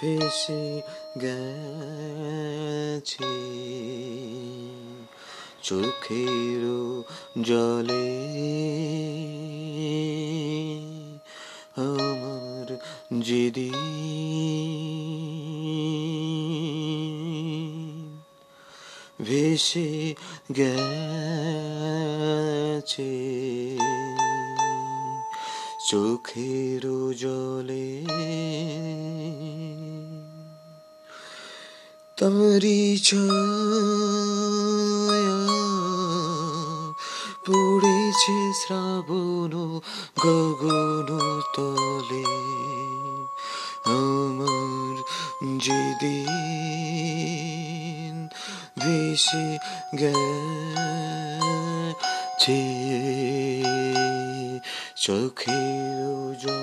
ভেসে গেছে চোখের জলে আমার যেদিন ভেসে গেছে চোখের জলে তারি ছায়া পড়েছে শ্রাবণ গগন তলে। আমার যেদিন ভেসে গেছে চোখের জলে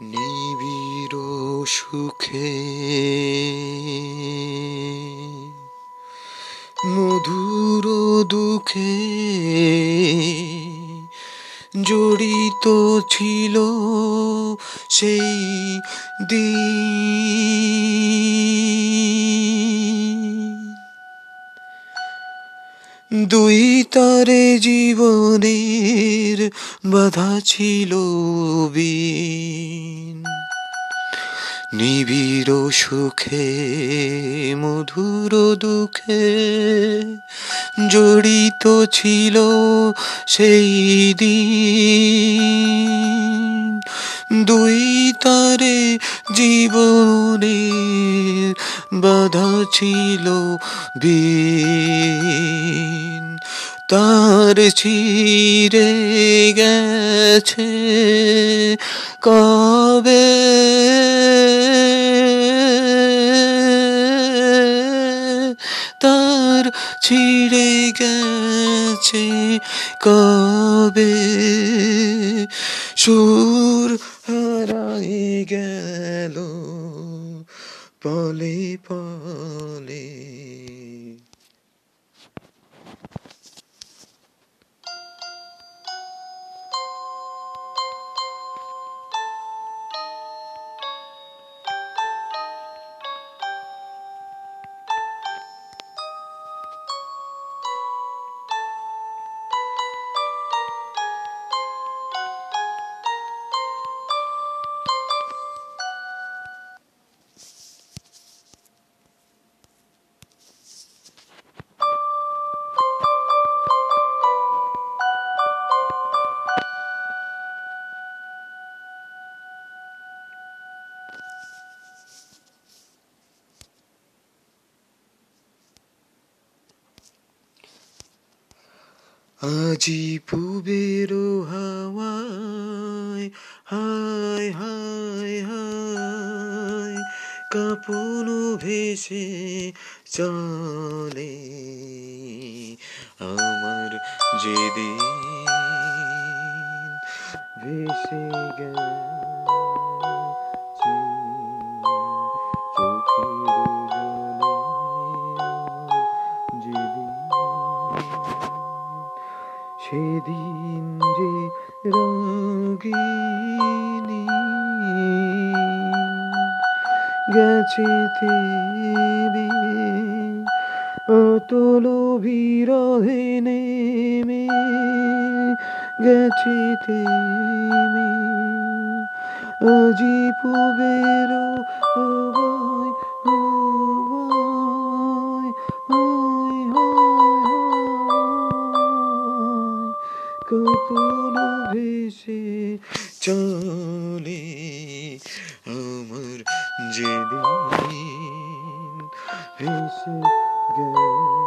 নিবিড় সুখে মধুর দুঃখে জড়িত ছিল সেই দিন। দুই তারে জীবনের বাধা ছিল নিবিড় সুখে, মধুর দুঃখে জড়িত ছিল সেই দিন। দুই তারে জীবনের বাধা ছিল বিন। তার ছিঁড়ে গেছে। কবে তার ছিঁড়ে গেছে? কবে সুর হারাই গেল? পলে পলে আজি পুবের হাওয়ায় হায় হায় হায় কাপন ভেসে চলে আমার যেদিন ভেসে গেছে সেদিন যে রঙিনী গেছে তেবে অতল বিরহে নেমে গেছে তেমে আজি পুবের ভেসে চলে আমার যেদিন ভেসে গেছে